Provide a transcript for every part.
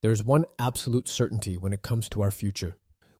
There is one absolute certainty when it comes to our future.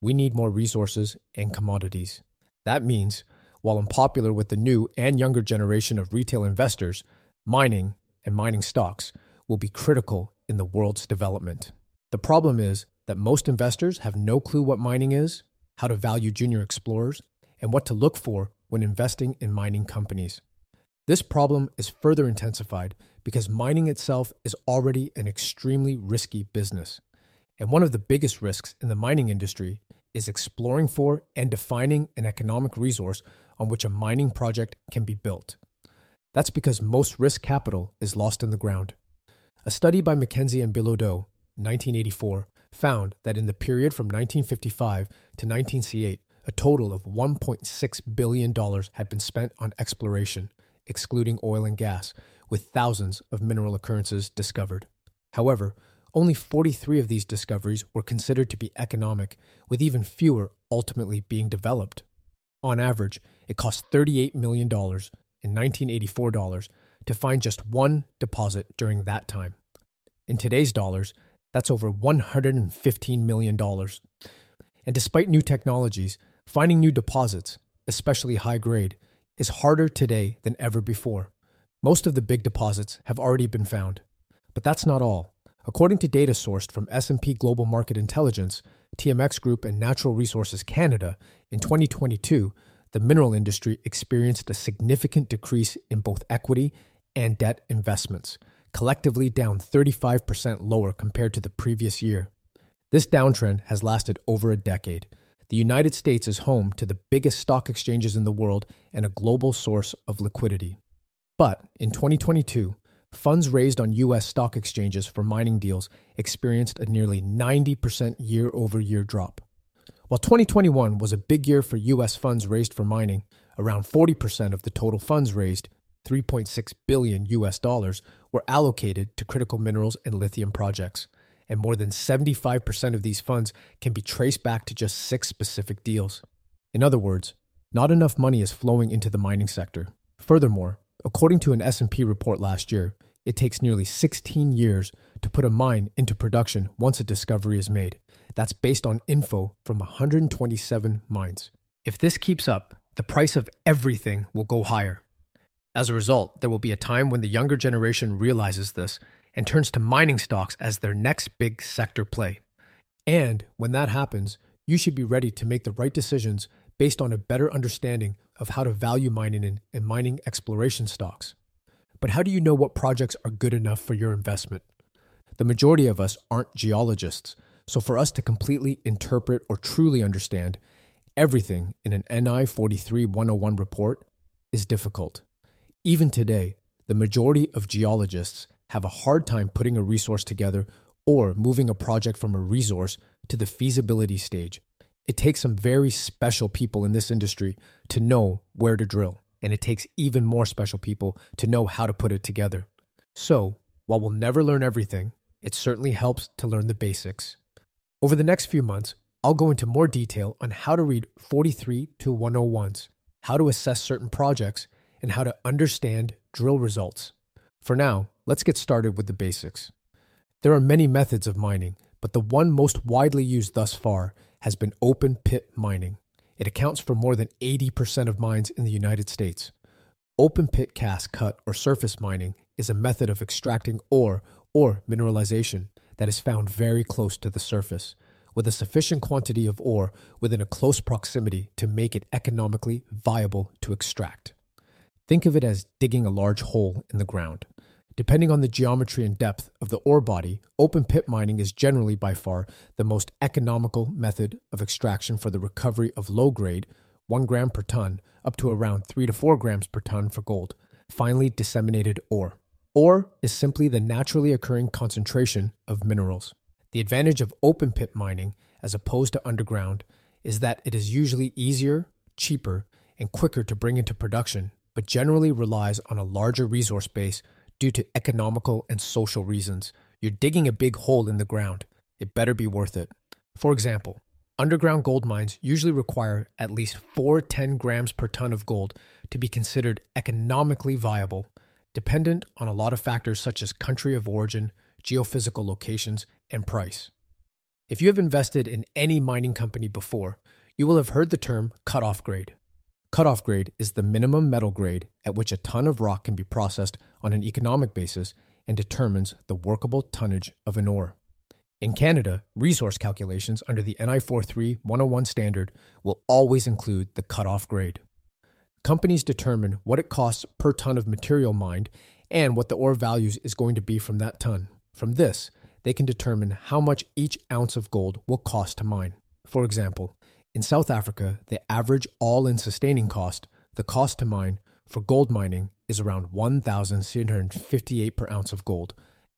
We need more resources and commodities. That means, while unpopular with the new and younger generation of retail investors, mining and mining stocks will be critical in the world's development. The problem is that most investors have no clue what mining is, how to value junior explorers, and what to look for when investing in mining companies. This problem is further intensified because mining itself is already an extremely risky business. And one of the biggest risks in the mining industry is exploring for and defining an economic resource on which a mining project can be built. That's because most risk capital is lost in the ground. A study by Mackenzie and Bilodeau, 1984, found that in the period from 1955 to 1968, a total of $1.6 billion had been spent on exploration, excluding oil and gas, with thousands of mineral occurrences discovered. However, only 43 of these discoveries were considered to be economic, with even fewer ultimately being developed. On average, it cost $38 million in 1984 dollars to find just one deposit during that time. In today's dollars, that's over $115 million. And despite new technologies, finding new deposits, especially high grade, is harder today than ever before. Most of the big deposits have already been found. But that's not all. According to data sourced from S&P Global Market Intelligence, TMX Group and Natural Resources Canada, in 2022, the mineral industry experienced a significant decrease in both equity and debt investments, collectively down 35% lower compared to the previous year. This downtrend has lasted over a decade. The United States is home to the biggest stock exchanges in the world and a global source of liquidity. But in 2022, funds raised on US stock exchanges for mining deals experienced a nearly 90% year over year drop. While 2021 was a big year for US funds raised for mining, around 40% of the total funds raised, 3.6 billion US dollars, were allocated to critical minerals and lithium projects, and more than 75% of these funds can be traced back to just six specific deals. In other words, not enough money is flowing into the mining sector. Furthermore, According to an S&P report last year, it takes nearly 16 years to put a mine into production once a discovery is made. That's based on info from 127 mines. If this keeps up, the price of everything will go higher. As a result, there will be a time when the younger generation realizes this and turns to mining stocks as their next big sector play. And when that happens, you should be ready to make the right decisions based on a better understanding of how to value mining and, mining exploration stocks. But how do you know what projects are good enough for your investment? The majority of us aren't geologists, so for us to completely interpret or truly understand everything in an NI 43 101 report is difficult. Even today, the majority of geologists have a hard time putting a resource together or moving a project from a resource to the feasibility stage it takes some very special people in this industry to know where to drill, and it takes even more special people to know how to put it together. So, while we'll never learn everything, it certainly helps to learn the basics. Over the next few months, I'll go into more detail on how to read 43 to 101s, how to assess certain projects, and how to understand drill results. For now, let's get started with the basics. There are many methods of mining, but the one most widely used thus far has been open pit mining. It accounts for more than 80% of mines in the United States. Open pit cast cut or surface mining is a method of extracting ore or mineralization that is found very close to the surface, with a sufficient quantity of ore within a close proximity to make it economically viable to extract. Think of it as digging a large hole in the ground. Depending on the geometry and depth of the ore body, open pit mining is generally by far the most economical method of extraction for the recovery of low grade, 1 gram per ton, up to around 3 to 4 grams per ton for gold, finely disseminated ore. Ore is simply the naturally occurring concentration of minerals. The advantage of open pit mining, as opposed to underground, is that it is usually easier, cheaper, and quicker to bring into production, but generally relies on a larger resource base due to economical and social reasons. You're digging a big hole in the ground. It better be worth it. For example, underground gold mines usually require at least 410 grams per ton of gold to be considered economically viable, dependent on a lot of factors such as country of origin, geophysical locations, and price. If you have invested in any mining company before, you will have heard the term cutoff grade. Cutoff grade is the minimum metal grade at which a ton of rock can be processed on an economic basis and determines the workable tonnage of an ore. In Canada, resource calculations under the NI 43 101 standard will always include the cutoff grade. Companies determine what it costs per ton of material mined and what the ore values is going to be from that ton. From this, they can determine how much each ounce of gold will cost to mine. For example, in South Africa, the average all in sustaining cost, the cost to mine, for gold mining is around 1,658 per ounce of gold.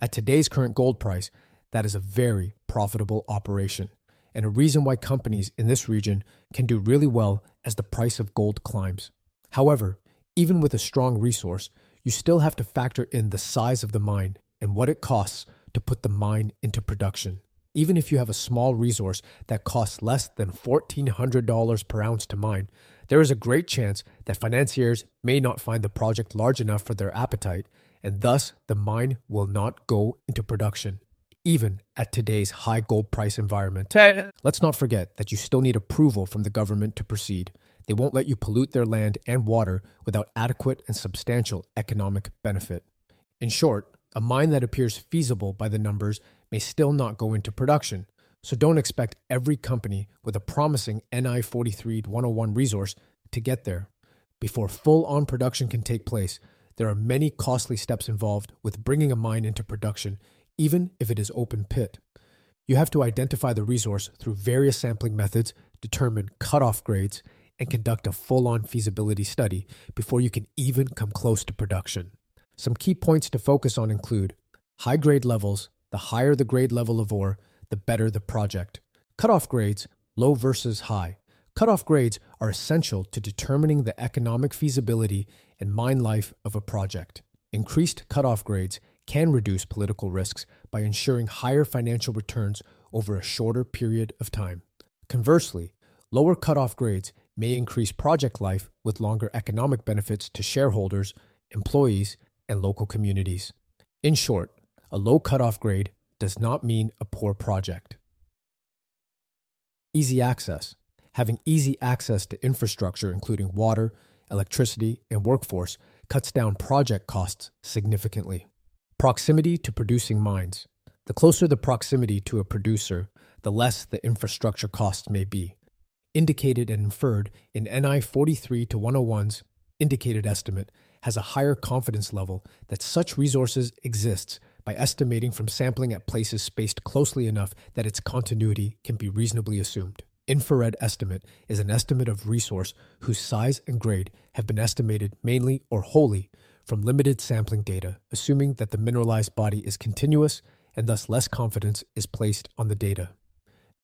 At today's current gold price, that is a very profitable operation, and a reason why companies in this region can do really well as the price of gold climbs. However, even with a strong resource, you still have to factor in the size of the mine and what it costs to put the mine into production. Even if you have a small resource that costs less than $1,400 per ounce to mine, there is a great chance that financiers may not find the project large enough for their appetite, and thus the mine will not go into production, even at today's high gold price environment. Let's not forget that you still need approval from the government to proceed. They won't let you pollute their land and water without adequate and substantial economic benefit. In short, a mine that appears feasible by the numbers may still not go into production, so don't expect every company with a promising NI 43 101 resource to get there. Before full on production can take place, there are many costly steps involved with bringing a mine into production, even if it is open pit. You have to identify the resource through various sampling methods, determine cutoff grades, and conduct a full on feasibility study before you can even come close to production. Some key points to focus on include high grade levels. The higher the grade level of ore, the better the project. Cutoff grades, low versus high. Cutoff grades are essential to determining the economic feasibility and mine life of a project. Increased cutoff grades can reduce political risks by ensuring higher financial returns over a shorter period of time. Conversely, lower cutoff grades may increase project life with longer economic benefits to shareholders, employees, and local communities. In short, a low cutoff grade does not mean a poor project. Easy access. Having easy access to infrastructure, including water, electricity, and workforce, cuts down project costs significantly. Proximity to producing mines. The closer the proximity to a producer, the less the infrastructure costs may be. Indicated and inferred in NI 43 to 101's indicated estimate has a higher confidence level that such resources exists by estimating from sampling at places spaced closely enough that its continuity can be reasonably assumed. Inferred estimate is an estimate of resource whose size and grade have been estimated mainly or wholly from limited sampling data, assuming that the mineralized body is continuous and thus less confidence is placed on the data.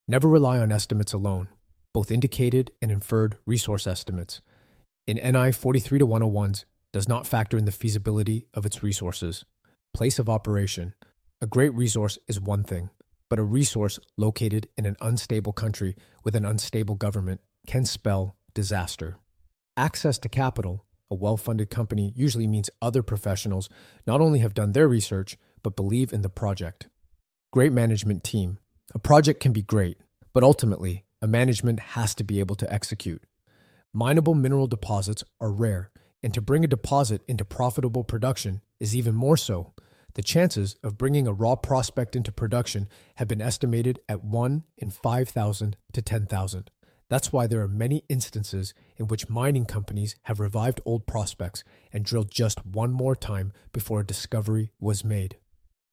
Never rely on estimates alone, both indicated and inferred resource estimates. In NI 43 to 101's, does not factor in the feasibility of its resources. Place of operation. A great resource is one thing, but a resource located in an unstable country with an unstable government can spell disaster. Access to capital. A well funded company usually means other professionals not only have done their research, but believe in the project. Great management team. A project can be great, but ultimately, a management has to be able to execute. Mineable mineral deposits are rare and to bring a deposit into profitable production is even more so. The chances of bringing a raw prospect into production have been estimated at 1 in 5,000 to 10,000. That's why there are many instances in which mining companies have revived old prospects and drilled just one more time before a discovery was made.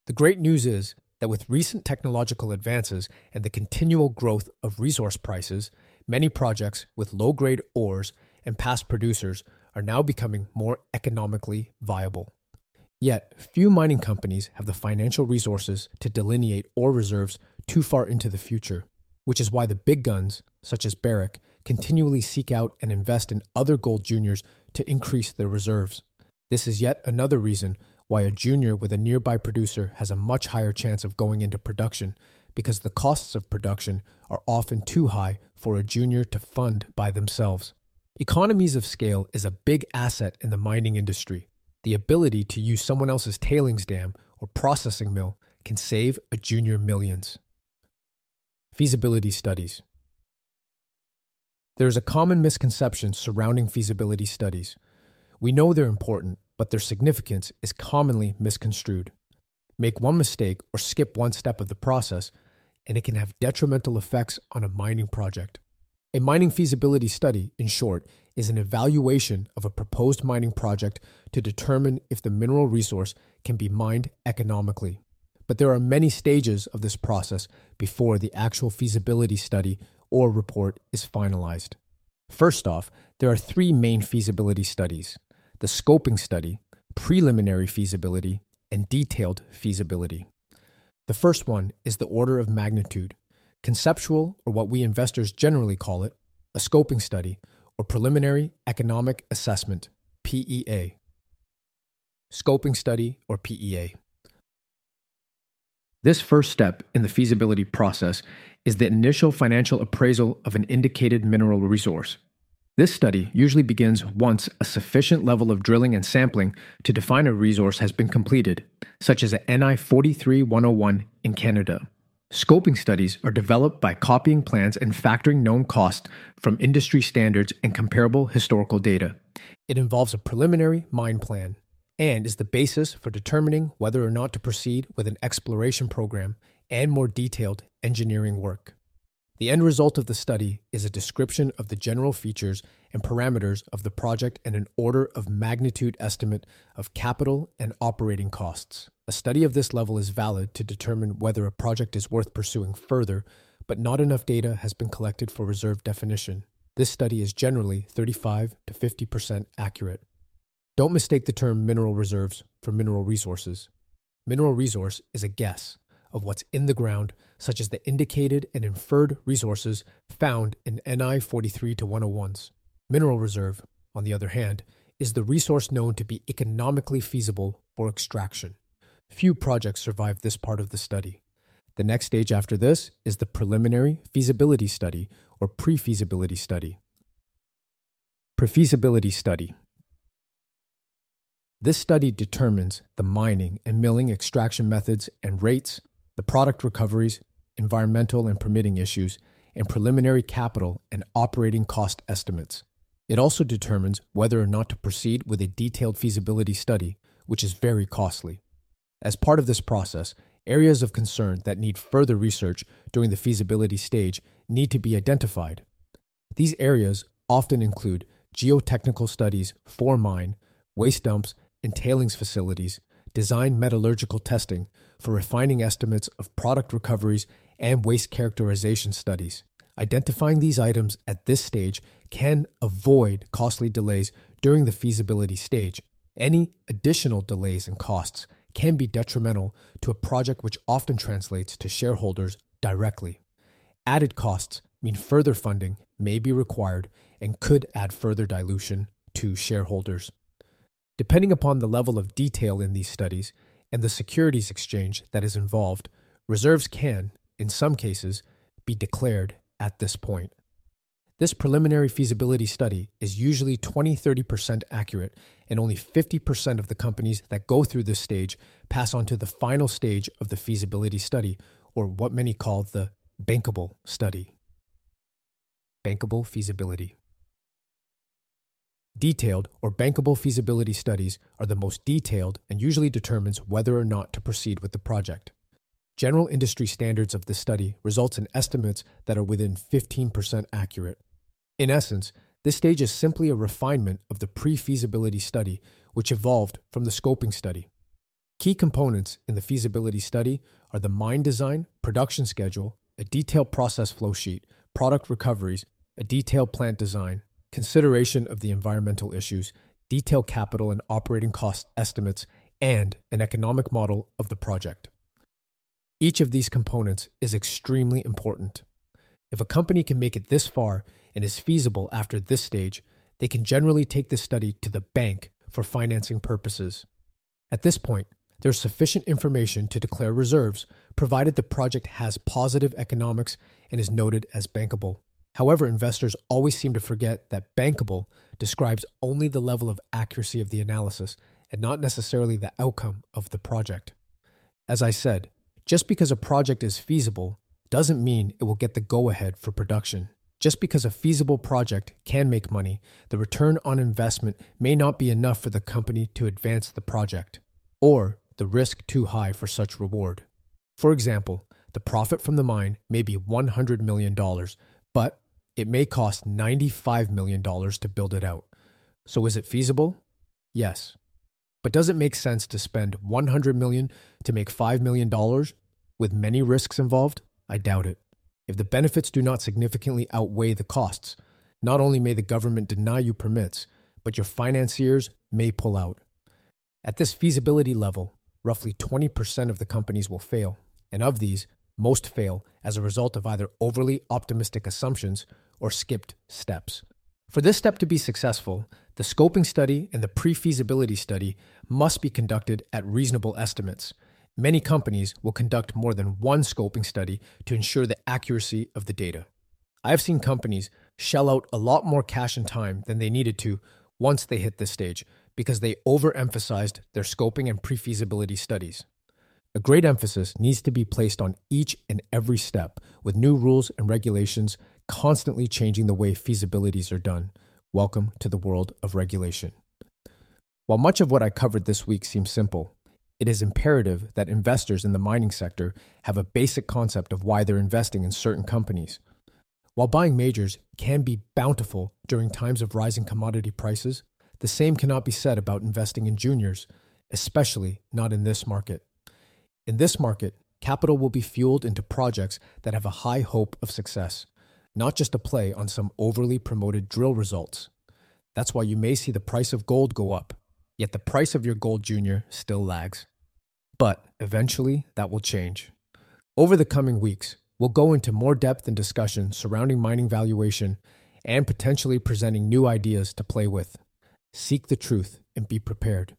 The great news is that with recent technological advances and the continual growth of resource prices, many projects with low grade ores and past producers are now becoming more economically viable. Yet, few mining companies have the financial resources to delineate ore reserves too far into the future, which is why the big guns, such as Barrick, continually seek out and invest in other gold juniors to increase their reserves. This is yet another reason why a junior with a nearby producer has a much higher chance of going into production because the costs of production are often too high for a junior to fund by themselves. Economies of scale is a big asset in the mining industry. The ability to use someone else's tailings dam or processing mill can save a junior millions. Feasibility studies. There is a common misconception surrounding feasibility studies. We know they're important, but their significance is commonly misconstrued. Make one mistake or skip one step of the process, and it can have detrimental effects on a mining project. A mining feasibility study, in short, is an evaluation of a proposed mining project to determine if the mineral resource can be mined economically. But there are many stages of this process before the actual feasibility study or report is finalized. First off, there are three main feasibility studies the scoping study, preliminary feasibility, and detailed feasibility. The first one is the order of magnitude. Conceptual, or what we investors generally call it, a scoping study, or preliminary economic assessment, PEA. Scoping study, or PEA. This first step in the feasibility process is the initial financial appraisal of an indicated mineral resource. This study usually begins once a sufficient level of drilling and sampling to define a resource has been completed, such as a NI 43101 in Canada. Scoping studies are developed by copying plans and factoring known costs from industry standards and comparable historical data. It involves a preliminary mine plan and is the basis for determining whether or not to proceed with an exploration program and more detailed engineering work. The end result of the study is a description of the general features and parameters of the project and an order of magnitude estimate of capital and operating costs. A study of this level is valid to determine whether a project is worth pursuing further, but not enough data has been collected for reserve definition. This study is generally 35 to 50% accurate. Don't mistake the term mineral reserves for mineral resources. Mineral resource is a guess of what's in the ground, such as the indicated and inferred resources found in NI 43 to 101s. Mineral reserve, on the other hand, is the resource known to be economically feasible for extraction. Few projects survive this part of the study. The next stage after this is the preliminary feasibility study or pre feasibility study. Prefeasibility study this study determines the mining and milling extraction methods and rates, the product recoveries, environmental and permitting issues, and preliminary capital and operating cost estimates. It also determines whether or not to proceed with a detailed feasibility study, which is very costly. As part of this process, areas of concern that need further research during the feasibility stage need to be identified. These areas often include geotechnical studies for mine, waste dumps, and tailings facilities, design metallurgical testing for refining estimates of product recoveries and waste characterization studies. Identifying these items at this stage can avoid costly delays during the feasibility stage. Any additional delays and costs can be detrimental to a project which often translates to shareholders directly. Added costs mean further funding may be required and could add further dilution to shareholders. Depending upon the level of detail in these studies and the securities exchange that is involved, reserves can, in some cases, be declared at this point. This preliminary feasibility study is usually 20 30% accurate, and only 50% of the companies that go through this stage pass on to the final stage of the feasibility study, or what many call the bankable study. Bankable feasibility. Detailed or bankable feasibility studies are the most detailed and usually determines whether or not to proceed with the project. General industry standards of this study results in estimates that are within 15% accurate. In essence, this stage is simply a refinement of the pre-feasibility study which evolved from the scoping study. Key components in the feasibility study are the mine design, production schedule, a detailed process flow sheet, product recoveries, a detailed plant design, consideration of the environmental issues, detailed capital and operating cost estimates, and an economic model of the project. Each of these components is extremely important. If a company can make it this far and is feasible after this stage, they can generally take the study to the bank for financing purposes. At this point, there's sufficient information to declare reserves, provided the project has positive economics and is noted as bankable. However, investors always seem to forget that bankable describes only the level of accuracy of the analysis and not necessarily the outcome of the project. As I said, Just because a project is feasible doesn't mean it will get the go ahead for production. Just because a feasible project can make money, the return on investment may not be enough for the company to advance the project, or the risk too high for such reward. For example, the profit from the mine may be $100 million, but it may cost $95 million to build it out. So is it feasible? Yes. But does it make sense to spend 100 million to make 5 million dollars with many risks involved? I doubt it. If the benefits do not significantly outweigh the costs, not only may the government deny you permits, but your financiers may pull out. At this feasibility level, roughly 20% of the companies will fail, and of these, most fail as a result of either overly optimistic assumptions or skipped steps. For this step to be successful, the scoping study and the pre feasibility study must be conducted at reasonable estimates. Many companies will conduct more than one scoping study to ensure the accuracy of the data. I have seen companies shell out a lot more cash and time than they needed to once they hit this stage because they overemphasized their scoping and pre feasibility studies. A great emphasis needs to be placed on each and every step, with new rules and regulations constantly changing the way feasibilities are done. Welcome to the world of regulation. While much of what I covered this week seems simple, it is imperative that investors in the mining sector have a basic concept of why they're investing in certain companies. While buying majors can be bountiful during times of rising commodity prices, the same cannot be said about investing in juniors, especially not in this market. In this market, capital will be fueled into projects that have a high hope of success, not just a play on some overly promoted drill results. That's why you may see the price of gold go up, yet the price of your gold junior still lags. But eventually, that will change. Over the coming weeks, we'll go into more depth and discussion surrounding mining valuation and potentially presenting new ideas to play with. Seek the truth and be prepared.